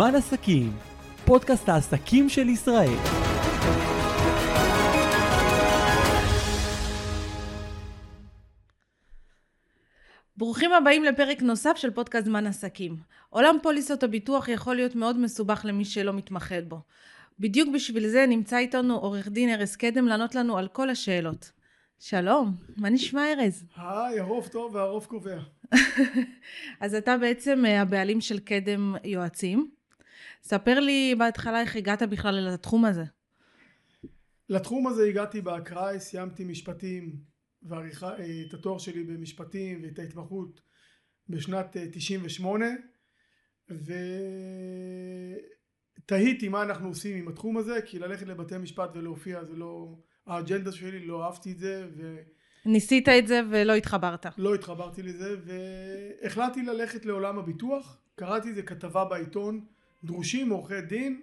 זמן עסקים, פודקאסט העסקים של ישראל. ברוכים הבאים לפרק נוסף של פודקאסט זמן עסקים. עולם פוליסות הביטוח יכול להיות מאוד מסובך למי שלא מתמחה בו. בדיוק בשביל זה נמצא איתנו עורך דין ארז קדם לענות לנו על כל השאלות. שלום, מה נשמע ארז? היי, הרוב טוב והרוב קובע. אז אתה בעצם אה, הבעלים של קדם יועצים. ספר לי בהתחלה איך הגעת בכלל לתחום הזה. לתחום הזה הגעתי באקראי, סיימתי משפטים ועריכה, אה, את התואר שלי במשפטים ואת ההתמחות בשנת 98 אה, ותהיתי מה אנחנו עושים עם התחום הזה כי ללכת לבתי משפט ולהופיע זה לא האג'נדה שלי, לא אהבתי את זה ו... ניסית את זה ולא התחברת. לא התחברתי לזה והחלטתי ללכת לעולם הביטוח, קראתי איזה כתבה בעיתון, דרושים עורכי דין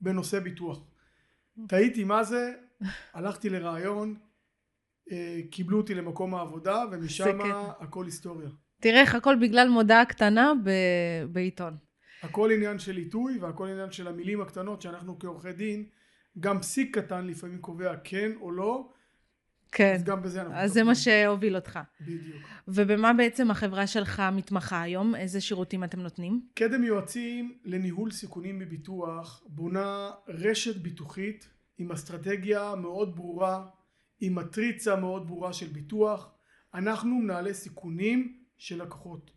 בנושא ביטוח. תהיתי מה זה, הלכתי לראיון, אה, קיבלו אותי למקום העבודה ומשם הכל היסטוריה. תראה איך הכל בגלל מודעה קטנה ב- בעיתון. הכל עניין של עיתוי והכל עניין של המילים הקטנות שאנחנו כעורכי דין גם פסיק קטן לפעמים קובע כן או לא כן. אז גם בזה אנחנו אז זה מה שהוביל אותך. בדיוק. ובמה בעצם החברה שלך מתמחה היום? איזה שירותים אתם נותנים? קדם יועצים לניהול סיכונים בביטוח בונה רשת ביטוחית עם אסטרטגיה מאוד ברורה, עם מטריצה מאוד ברורה של ביטוח. אנחנו מנהלי סיכונים של לקוחות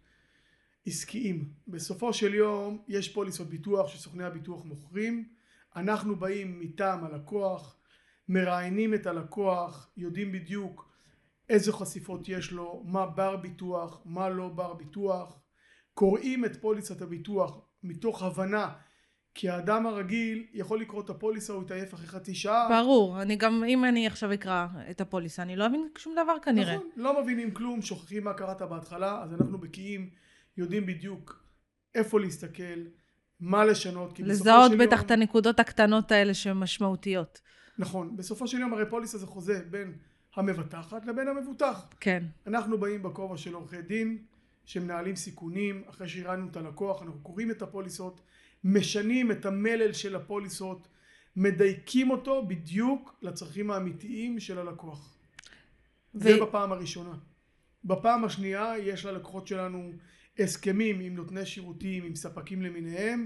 עסקיים. בסופו של יום יש פוליסות ביטוח שסוכני הביטוח מוכרים. אנחנו באים מטעם הלקוח, מראיינים את הלקוח, יודעים בדיוק איזה חשיפות יש לו, מה בר ביטוח, מה לא בר ביטוח, קוראים את פוליסת הביטוח מתוך הבנה כי האדם הרגיל יכול לקרוא את הפוליסה, הוא יתעייף אחרי חצי שעה. ברור, אני גם, אם אני עכשיו אקרא את הפוליסה, אני לא אבין שום דבר כנראה. נכון, לא מבינים כלום, שוכחים מה קראת בהתחלה, אז אנחנו בקיאים, יודעים בדיוק איפה להסתכל, מה לשנות, כי בסופו של לזהות יום... בטח את הנקודות הקטנות האלה שהן משמעותיות. נכון, בסופו של יום הרי פוליסה זה חוזה בין המבטחת לבין המבוטח. כן. אנחנו באים בכובע של עורכי דין שמנהלים סיכונים, אחרי שהראינו את הלקוח, אנחנו קוראים את הפוליסות, משנים את המלל של הפוליסות, מדייקים אותו בדיוק לצרכים האמיתיים של הלקוח. ו- זה בפעם הראשונה. בפעם השנייה יש ללקוחות שלנו הסכמים עם נותני שירותים, עם ספקים למיניהם.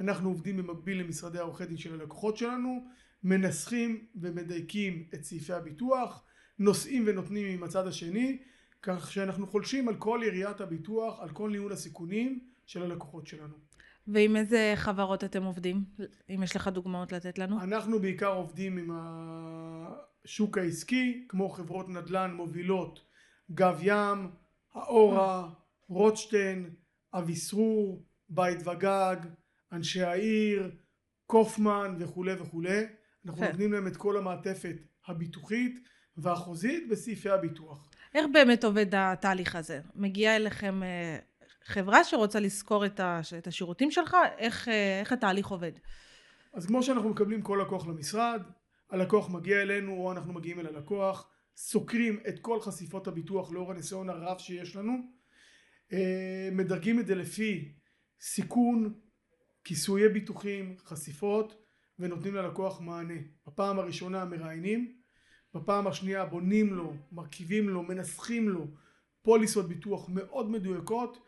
אנחנו עובדים במקביל למשרדי העורכי דין של הלקוחות שלנו, מנסחים ומדייקים את סעיפי הביטוח, נושאים ונותנים עם הצד השני, כך שאנחנו חולשים על כל יריית הביטוח, על כל ניהול הסיכונים של הלקוחות שלנו. ועם איזה חברות אתם עובדים? אם יש לך דוגמאות לתת לנו? אנחנו בעיקר עובדים עם השוק העסקי, כמו חברות נדל"ן מובילות, גב ים, האורה, רוטשטיין, אביסרור, בית וגג, אנשי העיר, קופמן וכולי וכולי. אנחנו כן. נותנים להם את כל המעטפת הביטוחית והחוזית בסעיפי הביטוח. איך באמת עובד התהליך הזה? מגיעה אליכם אה, חברה שרוצה לשכור את ה- את השירותים שלך? איך, אה, איך התהליך עובד? אז כמו שאנחנו מקבלים כל לקוח למשרד, הלקוח מגיע אלינו או אנחנו מגיעים אל הלקוח, סוקרים את כל חשיפות הביטוח לאור הניסיון הרב שיש לנו, אה, מדרגים את זה לפי סיכון, כיסויי ביטוחים, חשיפות, ונותנים ללקוח מענה. בפעם הראשונה מראיינים, בפעם השנייה בונים לו, מרכיבים לו, מנסחים לו פוליסות ביטוח מאוד מדויקות,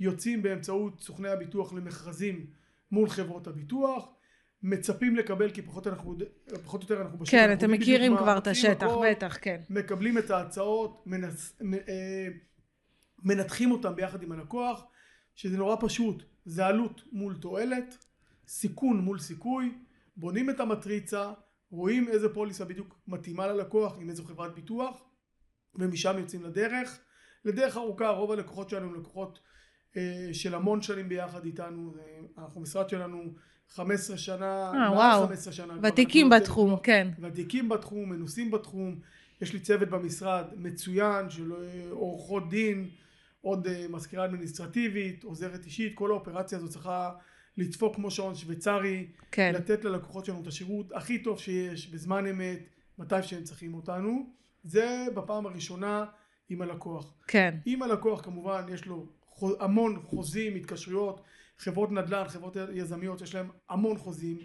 יוצאים באמצעות סוכני הביטוח למכרזים מול חברות הביטוח, מצפים לקבל כי פחות, אנחנו, פחות או יותר אנחנו בשטח. כן, אתם מכירים כבר את השטח, הכל, בטח, כן. מקבלים את ההצעות, מנס, מ, אה, מנתחים אותם ביחד עם הלקוח, שזה נורא פשוט, זה עלות מול תועלת, סיכון מול סיכוי, בונים את המטריצה, רואים איזה פוליסה בדיוק מתאימה ללקוח, עם איזו חברת ביטוח, ומשם יוצאים לדרך. לדרך ארוכה, רוב הלקוחות שלנו הם לקוחות אה, של המון שנים ביחד איתנו, אה, אנחנו משרד שלנו 15 שנה, אה, וואו. 15 שנה. ותיקים בתחום, יוצאים- כן. ותיקים בתחום, מנוסים בתחום, יש לי צוות במשרד מצוין של אה, עורכות דין, עוד אה, מזכירה אדמיניסטרטיבית, עוזרת אישית, כל האופרציה הזאת צריכה לדפוק כמו שעון שוויצרי, כן. לתת ללקוחות שלנו את השירות הכי טוב שיש, בזמן אמת, מתי שהם צריכים אותנו. זה בפעם הראשונה עם הלקוח. כן. אם הלקוח כמובן יש לו המון חוזים, התקשרויות, חברות נדל"ן, חברות יזמיות, יש להם המון חוזים,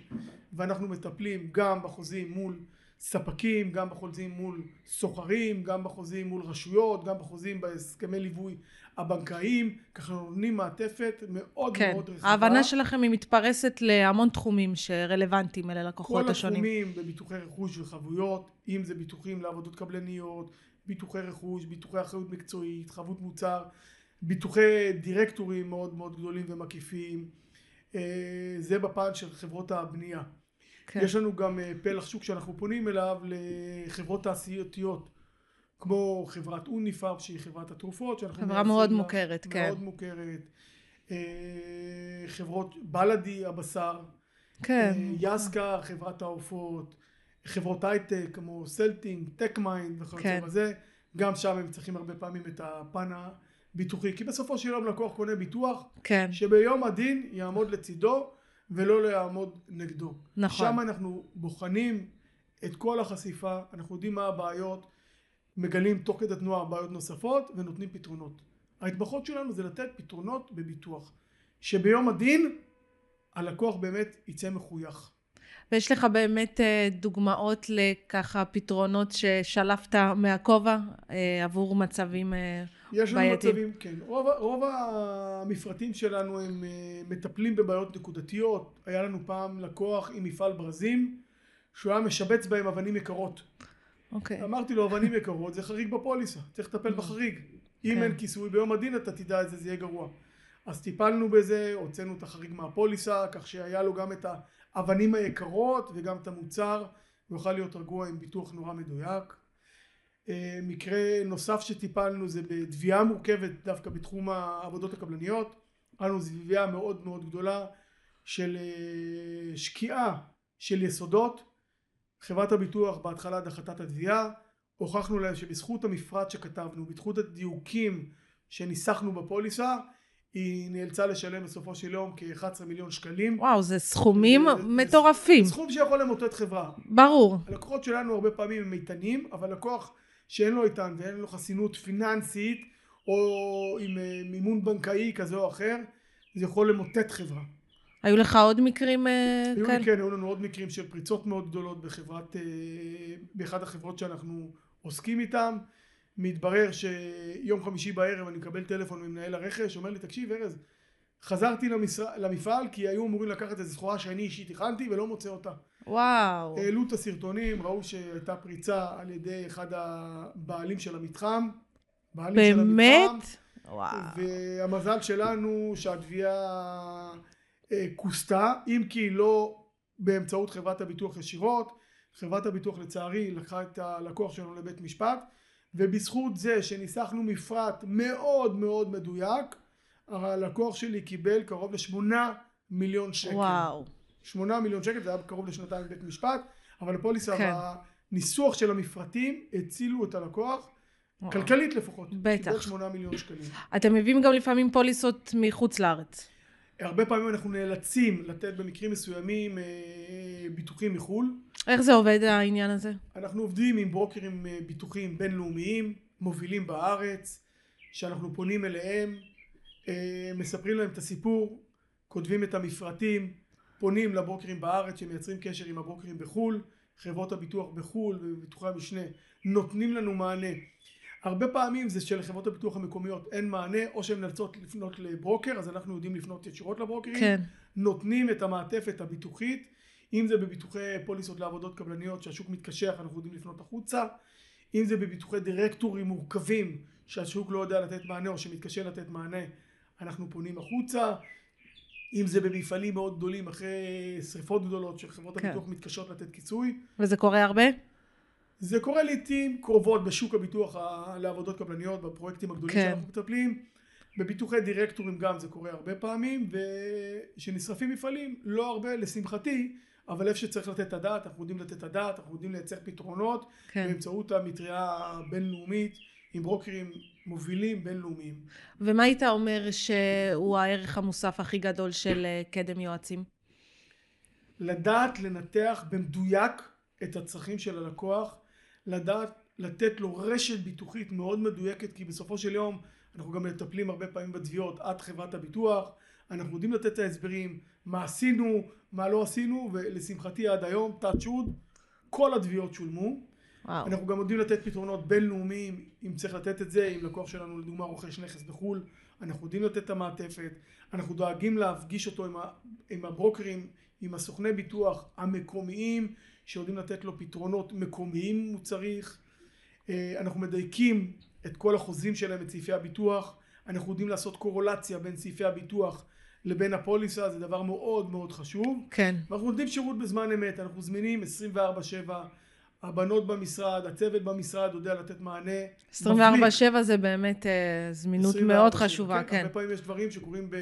ואנחנו מטפלים גם בחוזים מול ספקים, גם בחוזים מול סוחרים, גם בחוזים מול רשויות, גם בחוזים בהסכמי ליווי הבנקאיים, ככה נותנים מעטפת מאוד כן. מאוד רחבה. ההבנה שלכם היא מתפרסת להמון תחומים שרלוונטיים ללקוחות כל השונים. התחומים בביטוחי רכוש וחבויות, אם זה ביטוחים לעבודות קבלניות, ביטוחי רכוש, ביטוחי אחריות מקצועית, חבות מוצר, ביטוחי דירקטורים מאוד מאוד גדולים ומקיפים, אה, זה בפן של חברות הבנייה. כן. יש לנו גם אה, פלח שוק שאנחנו פונים אליו לחברות תעשייתיות כמו חברת אוניפארם שהיא חברת התרופות שאנחנו חברה מאוד לה, מוכרת, כן. מאוד מוכרת אה, חברות בלאדי הבשר כן. אה, יסקה חברת העופות חברות הייטק כמו סלטינג טק מיינד וכיוצא כן. בזה גם שם הם צריכים הרבה פעמים את הפן הביטוחי כי בסופו של יום לקוח קונה ביטוח כן. שביום הדין יעמוד לצידו ולא יעמוד נגדו. נכון. שם אנחנו בוחנים את כל החשיפה, אנחנו יודעים מה הבעיות, מגלים תוך כדי תנועה בעיות נוספות ונותנים פתרונות. ההתמחות שלנו זה לתת פתרונות בביטוח, שביום הדין הלקוח באמת יצא מחויך. ויש לך באמת אה, דוגמאות לככה פתרונות ששלפת מהכובע אה, עבור מצבים אה, יש לנו בעייתיים? מצבים, כן. רוב, רוב המפרטים שלנו הם מטפלים בבעיות נקודתיות. היה לנו פעם לקוח עם מפעל ברזים, שהוא היה משבץ בהם אבנים יקרות. אוקיי. אמרתי לו אבנים יקרות זה חריג בפוליסה, צריך לטפל בחריג. אם כן. אין כיסוי ביום הדין אתה תדע את זה, זה יהיה גרוע. אז טיפלנו בזה, הוצאנו את החריג מהפוליסה, כך שהיה לו גם את האבנים היקרות וגם את המוצר, יוכל להיות רגוע עם ביטוח נורא מדויק. אה, מקרה נוסף שטיפלנו זה בתביעה מורכבת דווקא בתחום העבודות הקבלניות. היה לנו תביעה מאוד מאוד גדולה של אה, שקיעה של יסודות. חברת הביטוח בהתחלה דחתה את התביעה, הוכחנו להם שבזכות המפרט שכתבנו, בזכות הדיוקים שניסחנו בפוליסה, היא נאלצה לשלם בסופו של יום כ-11 מיליון שקלים. וואו, זה סכומים זה- מטורפים. זה סכום שיכול למוטט חברה. ברור. הלקוחות שלנו הרבה פעמים הם איתנים, אבל לקוח שאין לו איתן ואין לו חסינות פיננסית, או עם אה, מימון בנקאי כזה או אחר, זה יכול למוטט חברה. היו לך עוד מקרים אה, היו כאלה? כן, היו לנו עוד מקרים של פריצות מאוד גדולות בחברת, אה, באחת החברות שאנחנו עוסקים איתן. מתברר שיום חמישי בערב אני מקבל טלפון ממנהל הרכש, אומר לי, תקשיב ארז, חזרתי למשר... למפעל כי היו אמורים לקחת איזו סחורה שאני אישית הכנתי ולא מוצא אותה. וואו. העלו את הסרטונים, ראו שהייתה פריצה על ידי אחד הבעלים של המתחם. בעלים של באמת? המתחם, וואו. והמזל שלנו שהתביעה אה, כוסתה, אם כי לא באמצעות חברת הביטוח ישירות. חברת הביטוח לצערי לקחה את הלקוח שלנו לבית משפט, ובזכות זה שניסחנו מפרט מאוד מאוד מדויק, הלקוח שלי קיבל קרוב לשמונה מיליון שקל. וואו. שמונה מיליון שקל, זה היה קרוב לשנתיים בבית משפט, אבל הפוליסה כן. והניסוח של המפרטים הצילו את הלקוח, וואו. כלכלית לפחות. בטח. קיבל שמונה מיליון שקלים. אתם מביאים גם לפעמים פוליסות מחוץ לארץ. הרבה פעמים אנחנו נאלצים לתת במקרים מסוימים אה, ביטוחים מחו"ל. איך זה עובד העניין הזה? אנחנו עובדים עם ברוקרים אה, ביטוחיים בינלאומיים, מובילים בארץ, שאנחנו פונים אליהם, אה, מספרים להם את הסיפור, כותבים את המפרטים, פונים לברוקרים בארץ שמייצרים קשר עם הברוקרים בחו"ל, חברות הביטוח בחו"ל וביטוחי המשנה נותנים לנו מענה. הרבה פעמים זה שלחברות הביטוח המקומיות אין מענה או שהן נאלצות לפנות לברוקר אז אנחנו יודעים לפנות ישירות לברוקרים כן. נותנים את המעטפת הביטוחית אם זה בביטוחי פוליסות לעבודות קבלניות שהשוק מתקשח אנחנו יודעים לפנות החוצה אם זה בביטוחי דירקטורים מורכבים שהשוק לא יודע לתת מענה או שמתקשה לתת מענה אנחנו פונים החוצה אם זה במפעלים מאוד גדולים אחרי שריפות גדולות שחברות כן. הביטוח מתקשות לתת כיסוי וזה קורה הרבה? זה קורה לעיתים קרובות בשוק הביטוח לעבודות קבלניות בפרויקטים הגדולים כן. שאנחנו מטפלים בביטוחי דירקטורים גם זה קורה הרבה פעמים ושנשרפים מפעלים לא הרבה לשמחתי אבל איפה שצריך לתת את הדעת אנחנו יודעים לתת את הדעת אנחנו יודעים לייצר פתרונות כן. באמצעות המטריה הבינלאומית עם ברוקרים מובילים בינלאומיים ומה היית אומר שהוא הערך המוסף הכי גדול של אה, קדם יועצים? לדעת לנתח במדויק את הצרכים של הלקוח, לדעת לתת לו רשת ביטוחית מאוד מדויקת, כי בסופו של יום אנחנו גם מטפלים הרבה פעמים בתביעות עד חברת הביטוח, אנחנו יודעים לתת את ההסברים, מה עשינו, מה לא עשינו, ולשמחתי עד היום, touch wood, כל התביעות שולמו. וואו. אנחנו גם יודעים לתת פתרונות בינלאומיים, אם צריך לתת את זה, אם לקוח שלנו לדוגמה רוכש נכס בחו"ל, אנחנו יודעים לתת את המעטפת, אנחנו דואגים להפגיש אותו עם הברוקרים, עם הסוכני ביטוח המקומיים, שיודעים לתת לו פתרונות מקומיים אם הוא צריך, אה, אנחנו מדייקים את כל החוזים שלהם, את סעיפי הביטוח, אנחנו יודעים לעשות קורולציה בין סעיפי הביטוח לבין הפוליסה, זה דבר מאוד מאוד חשוב. כן. ואנחנו נותנים שירות בזמן אמת, אנחנו זמינים 24/7, הבנות במשרד, הצוות במשרד יודע לתת מענה. 24/7 זה באמת אה, זמינות 24/7, מאוד חשובה, כן. הרבה פעמים יש דברים שקורים ב...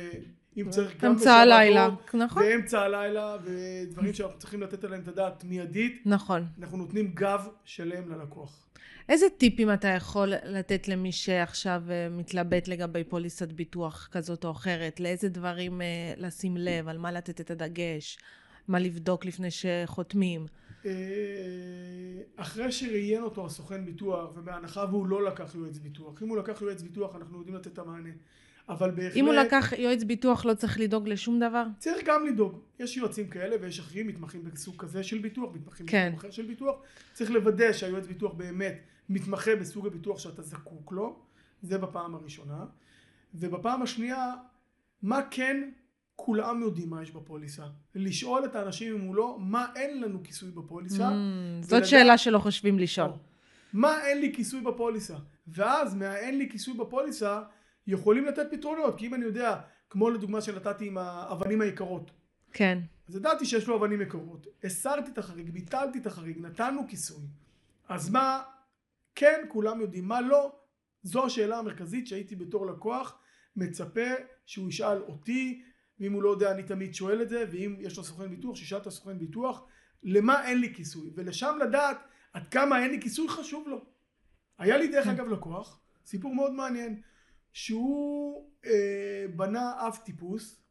אם צריך גם אמצע הלילה, נכון, באמצע הלילה, ודברים שאנחנו צריכים לתת עליהם את הדעת מיידית, נכון. אנחנו נותנים גב שלם ללקוח. איזה טיפים אתה יכול לתת למי שעכשיו אה, מתלבט לגבי פוליסת ביטוח כזאת או אחרת? לאיזה דברים אה, לשים לב? על מה לתת את הדגש? מה לבדוק לפני שחותמים? אה, אחרי שראיין אותו הסוכן ביטוח, ובהנחה והוא לא לקח יועץ ביטוח, אם הוא לקח יועץ ביטוח אנחנו יודעים לתת את המענה. אבל בהחלט... אם הוא לקח יועץ ביטוח לא צריך לדאוג לשום דבר? צריך גם לדאוג. יש יועצים כאלה ויש אחרים מתמחים בסוג כזה של ביטוח, מתמחים כן. בסוג אחר של ביטוח. צריך לוודא שהיועץ ביטוח באמת מתמחה בסוג הביטוח שאתה זקוק לו. זה בפעם הראשונה. ובפעם השנייה, מה כן כולם יודעים מה יש בפוליסה. לשאול את האנשים אם הוא לא, מה אין לנו כיסוי בפוליסה. Mm, זאת ולדעת- שאלה שלא חושבים לשאול. או, מה אין לי כיסוי בפוליסה? ואז מהאין לי כיסוי בפוליסה יכולים לתת פתרונות. כי אם אני יודע, כמו לדוגמה שנתתי עם האבנים היקרות. כן. אז ידעתי שיש לו אבנים יקרות. הסרתי את החריג, ביטלתי את החריג, נתנו כיסוי. אז מה כן כולם יודעים, מה לא? זו השאלה המרכזית שהייתי בתור לקוח מצפה שהוא ישאל אותי, ואם הוא לא יודע אני תמיד שואל את זה, ואם יש לו סוכן ביטוח, שישאל את הסוכן ביטוח, למה אין לי כיסוי, ולשם לדעת עד כמה אין לי כיסוי חשוב לו. היה לי דרך אגב לקוח, סיפור מאוד מעניין, שהוא אה, בנה אב טיפוס,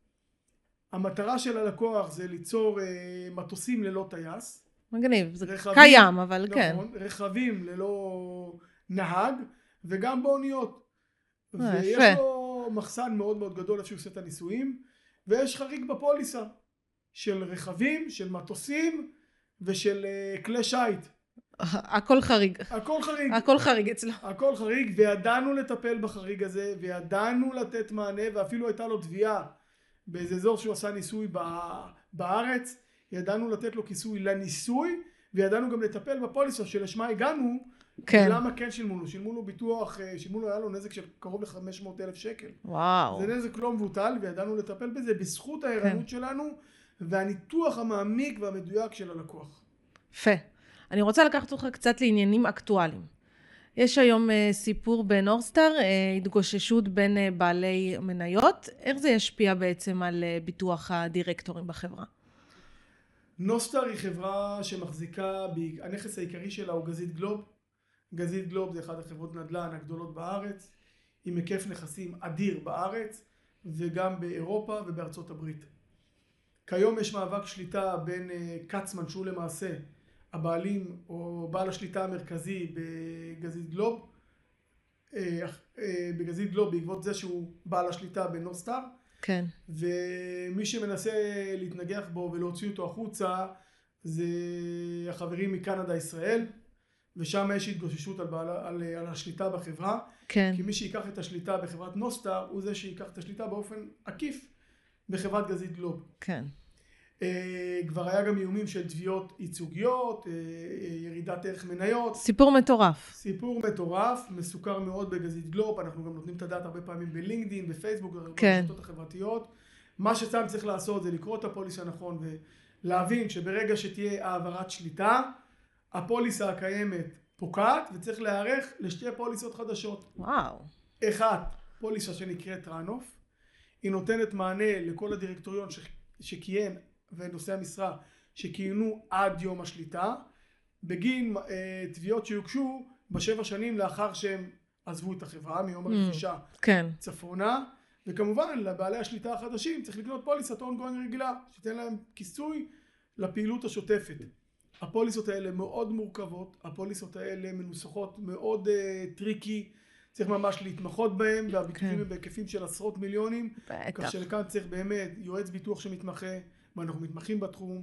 המטרה של הלקוח זה ליצור אה, מטוסים ללא טייס, מגניב. זה רכבים- קיים, אבל כן. נכון, רכבים ללא נהג וגם באוניות. אה, ויש יפה. לו מחסן מאוד מאוד גדול איפה שהוא עושה את הניסויים, ויש חריג בפוליסה של רכבים, של מטוסים ושל אה, כלי שיט. הכל חריג. הכל חריג. הכל חריג אצלו. הכל חריג, וידענו לטפל בחריג הזה, וידענו לתת מענה, ואפילו הייתה לו תביעה באיזה אזור שהוא עשה ניסוי בארץ, ידענו לתת לו כיסוי לניסוי, וידענו גם לטפל בפוליסה שלשמה הגענו, כן. למה כן שילמו לו? שילמו לו ביטוח, אה, שילמו לו, היה לו נזק של קרוב ל-500 אלף שקל. וואו. זה נזק לא מבוטל, וידענו לטפל בזה בזכות הערנות כן. שלנו, והניתוח המעמיק והמדויק של הלקוח. יפה. אני רוצה לקחת אותך קצת לעניינים אקטואליים. יש היום אה, סיפור בנורסטאר, אה, התגוששות בין אה, בעלי מניות. איך זה ישפיע בעצם על ביטוח הדירקטורים בחברה? נוסטר היא חברה שמחזיקה, הנכס העיקרי שלה הוא גזית גלוב. גזית גלוב זה אחת החברות נדל"ן הגדולות בארץ, עם היקף נכסים אדיר בארץ וגם באירופה ובארצות הברית. כיום יש מאבק שליטה בין כצמן שהוא למעשה הבעלים או בעל השליטה המרכזי בגזית גלוב, אה, אה, בגזית גלוב בעקבות זה שהוא בעל השליטה בנוסטר. כן. ומי שמנסה להתנגח בו ולהוציא אותו החוצה זה החברים מקנדה ישראל ושם יש התגוששות על, בעל, על, על השליטה בחברה כן. כי מי שיקח את השליטה בחברת נוסטר הוא זה שיקח את השליטה באופן עקיף בחברת גזית גלוב. כן. אה, כבר היה גם איומים של תביעות ייצוגיות, אה, אה, ירידת ערך מניות, סיפור מטורף. סיפור מטורף, מסוכר מאוד בגזית גלוב, אנחנו גם נותנים את הדעת הרבה פעמים בלינקדאין, בפייסבוק, כן. ברשתות החברתיות. מה שצה"ל צריך לעשות זה לקרוא את הפוליסה נכון ולהבין שברגע שתהיה העברת שליטה, הפוליסה הקיימת פוקעת וצריך להיערך לשתי פוליסות חדשות. וואו. אחת, פוליסה שנקראת ראנוף, היא נותנת מענה לכל הדירקטוריון ש... שכיהן ונושאי המשרה שכיהנו עד יום השליטה, בגין אה, תביעות שיוגשו בשבע שנים לאחר שהם עזבו את החברה מיום Mm. הרכישה כן. צפונה, וכמובן לבעלי השליטה החדשים צריך לקנות פוליסת גויין רגילה, שתיתן להם כיסוי לפעילות השוטפת. הפוליסות האלה מאוד מורכבות, הפוליסות האלה מנוסחות מאוד אה, tricky, צריך ממש להתמחות בהם, והביטוחים כן. הם בהיקפים של עשרות מיליונים, כך בטח. שלכאן צריך באמת יועץ ביטוח שמתמחה, ואנחנו מתמחים בתחום,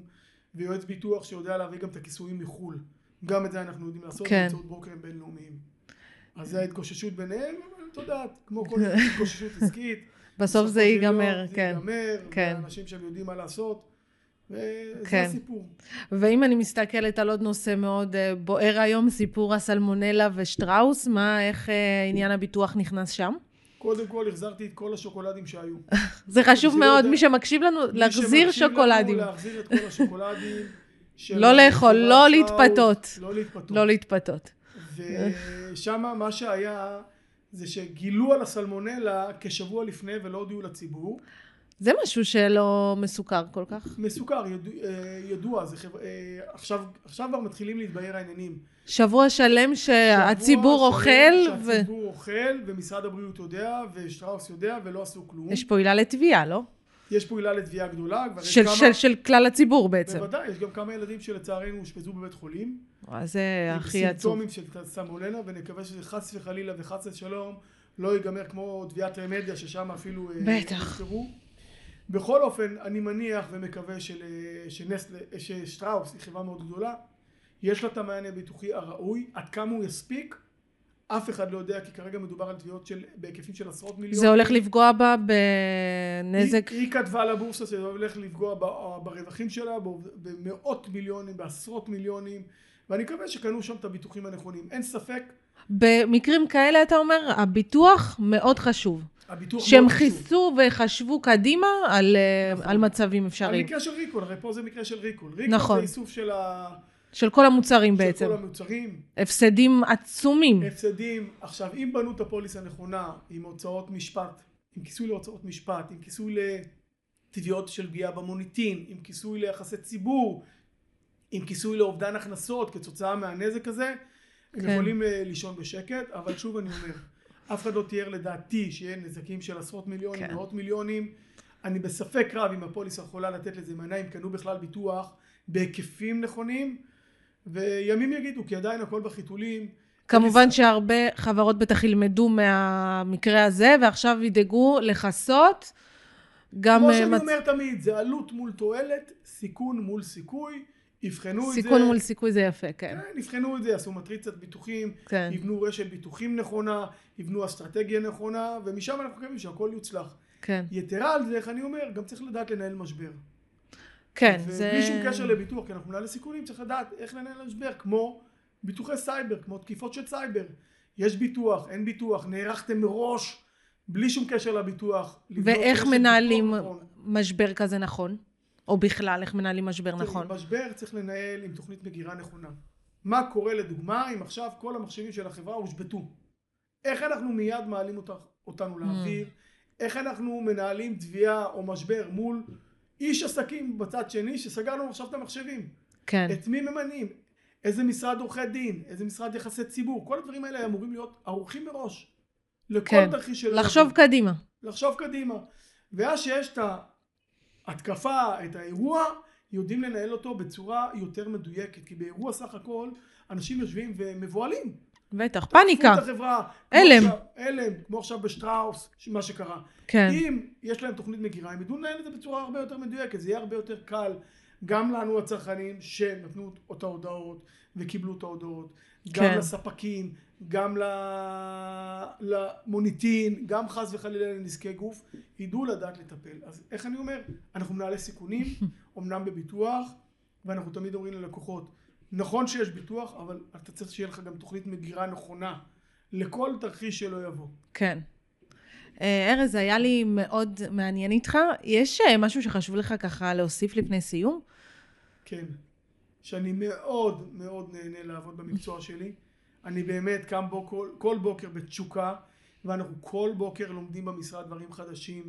ויועץ ביטוח שיודע להביא גם את הכיסויים מחו"ל. גם את זה אנחנו יודעים לעשות כן. באמצעות ברוקרים בינלאומיים. אז זה ההתגוששות ביניהם, אבל את יודעת, כמו כל התגוששות עסקית, בסוף זה יום ייגמר, זה כן. ייגמר, כן. ואנשים שהם יודעים מה לעשות, וזה כן. הסיפור. ואם אני מסתכלת על עוד נושא מאוד אה, בוער היום, סיפור הסלמונלה ושטראוס, מה, איך אה, עניין הביטוח נכנס שם? קודם כל החזרתי את כל השוקולדים שהיו. זה חשוב שלא מאוד, מי שמקשיב לנו, מי להחזיר שמקשיב לנו, שוקולדים. להחזיר את כל השוקולדים. לא לאכול, לא להתפתות. לא להתפתות. לא להתפתות. ושם מה שהיה זה שגילו על הסלמונלה כשבוע לפני ולא הודיעו לציבור. זה משהו שלא מסוכר כל כך. מסוכר, ידוע, אה, ידוע זה חבר... אה, עכשיו, עכשיו כבר מתחילים להתבהר העניינים. שבוע שלם שהציבור שבוע שלם אוכל, שהציבור אוכל, ומשרד הבריאות יודע, ושטראוס יודע, ולא עשו כלום. ויש פה עילה לתביעה, לא? יש פה עילה לתביעה גדולה, יש של, כמה... של, של כלל הציבור בעצם. בוודאי, יש גם כמה ילדים שלצערנו אושפזו בבית חולים. זה הכי עצוב. סימפטומים של סלמונלה, ונקווה שזה חס וחלילה וחס ושלום לא ייגמר כמו תביעת רמדיה, ששם אפילו... אה, בטח. נזכרו. בכל אופן, אני מניח ומקווה של, אה, שנסטלה, אה, ששטראוס היא חברה מאוד גדולה, יש לה את המענה הביטוחי הראוי, עד כמה הוא יספיק, אף אחד לא יודע, כי כרגע מדובר על תביעות של, בהיקפים של עשרות מיליונים. זה הולך לפגוע בה בנזק. היא, היא כתבה לבורסה שזה הולך לפגוע ב- ברווחים שלה במאות מיליונים, בעשרות מיליונים, ואני מקווה שקנו שם את הביטוחים הנכונים. אין ספק, במקרים כאלה, אתה אומר, הביטוח מאוד חשוב. שהם. חיסו וחשבו קדימה על, אה, נכון. על מצבים אפשריים. מקרה של ריקול, הרי פה זה מקרה של ריקול. ריקול נכון. זה איסוף של, ה... של כל המוצרים של בעצם. כל המוצרים, הפסדים עצומים. הפסדים. עכשיו, אם בנו את הפוליס הנכונה, עם הוצאות משפט, עם כיסוי להוצאות משפט, עם כיסוי לתביעות של פגיעה במוניטין, עם כיסוי ליחסי ציבור, עם כיסוי לאובדן הכנסות כתוצאה מהנזק הזה, הם כן. יכולים אה, לישון בשקט, אבל שוב אני אומר, אף אחד לא תיאר לדעתי שיהיה נזקים של עשרות מיליונים, כן. מאות מיליונים. אני בספק רב אם הפוליסה יכולה לתת לזה מענה, אם קנו בכלל ביטוח בהיקפים נכונים, וימים יגידו, כי עדיין הכל בחיתולים. כמובן שהרבה חברות בטח ילמדו מהמקרה הזה, ועכשיו ידאגו לכסות גם... כמו אה, שאני מצ- אומר תמיד, זה עלות מול תועלת, סיכון מול סיכוי, יבחנו את זה. סיכון מול סיכוי זה יפה, כן. כן, יבחנו את זה, יעשו מטריצת ביטוחים, כן. יבנו רשת ביטוחים נכונה, יבנו אסטרטגיה נכונה, ומשם אנחנו מקווים שהכל יוצלח. כן. יתרה על זה, איך אני אומר, גם צריך לדעת לנהל משבר. כן, ובלי זה... שום קשר לביטוח, כי אנחנו מנהלי סיכונים, צריך לדעת איך לנהל משבר, כמו ביטוחי סייבר, כמו תקיפות של סייבר. יש ביטוח, אין ביטוח, נערכתם מראש, בלי שום קשר לביטוח. ואיך מנהלים. משבר כזה נכון? או בכלל, איך מנהלים משבר נכון? משבר צריך לנהל עם תוכנית מגירה נכונה. מה קורה לדוגמה אם עכשיו כל המחשבים של החברה הושבתו? איך אנחנו מיד מעלים אותה, אותנו Mm. לאוויר? איך אנחנו מנהלים תביעה או משבר מול איש עסקים בצד שני שסגרנו עכשיו את המחשבים? כן, את מי ממנים? איזה משרד עורכי דין? איזה משרד יחסי ציבור? כל הדברים האלה אמורים להיות ערוכים מראש. לכל כן. תרחיש שלא לחשוב. קדימה. לחשוב קדימה. ואז שיש את ההתקפה, את האירוע, יודעים לנהל אותו בצורה יותר מדויקת. כי באירוע סך הכל, אנשים יושבים ומבוהלים. בטח, פאניקה. החברה. הלם. הלם, כמו עכשיו בשטראוס, מה שקרה. כן, אם יש להם תוכנית מגירה, הם ידעו לנהל את זה בצורה הרבה יותר מדויקת. זה יהיה הרבה יותר קל גם לנו הצרכנים שנתנו את ההודעות וקיבלו את ההודעות. גם כן. לספקים, גם למוניטין, גם חס וחלילה לנזקי גוף, ידעו לדעת לטפל. אז איך אני אומר? אנחנו מנהלי סיכונים, אמנם בביטוח, ואנחנו תמיד אומרים ללקוחות, נכון שיש ביטוח, אבל אתה צריך שיהיה לך גם תוכנית מגירה נכונה לכל תרחיש שלא יבוא. כן. אה, ארז, היה לי מאוד מעניין איתך. יש אה, משהו שחשוב לך ככה להוסיף לפני סיום? כן, שאני מאוד מאוד נהנה לעבוד במקצוע שלי. אני באמת קם בו כל, כל בוקר בתשוקה, ואנחנו כל בוקר לומדים במשרד דברים חדשים,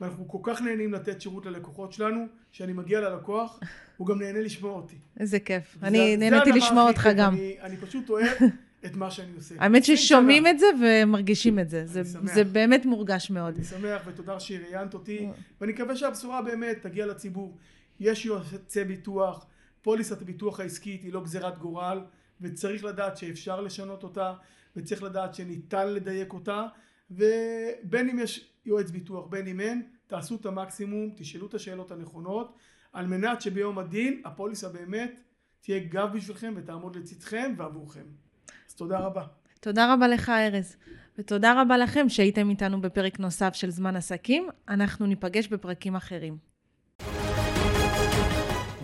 ואנחנו כל כך נהנים לתת שירות ללקוחות שלנו, שאני מגיע ללקוח, הוא גם נהנה לשמוע אותי. איזה כיף. זה- אני זה נהניתי לשמוע אותך כיף. גם. אני, אני פשוט אוהב את מה שאני עושה. האמת 20 ששומעים. את זה ומרגישים את זה. זה. זה באמת מורגש מאוד. אני שמח ותודה שראיינת אותי, אה. ואני מקווה שהבשורה באמת תגיע לציבור. יש יועצי ביטוח, פוליסת הביטוח העסקית היא לא גזירת גורל, וצריך לדעת שאפשר לשנות אותה, וצריך לדעת שניתן לדייק אותה ובין אם יש יועץ ביטוח בין אם אין תעשו את המקסימום תשאלו את השאלות הנכונות על מנת שביום הדין הפוליסה באמת תהיה גב בשבילכם ותעמוד לצדכם ועבורכם. אז תודה רבה. תודה רבה לך ארז, ותודה רבה לכם שהייתם איתנו בפרק נוסף של זמן עסקים. אנחנו ניפגש בפרקים אחרים.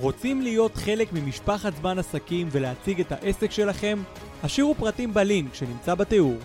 רוצים להיות חלק ממשפחת זמן עסקים ולהציג את העסק שלכם? השאירו פרטים בלינק שנמצא בתיאור.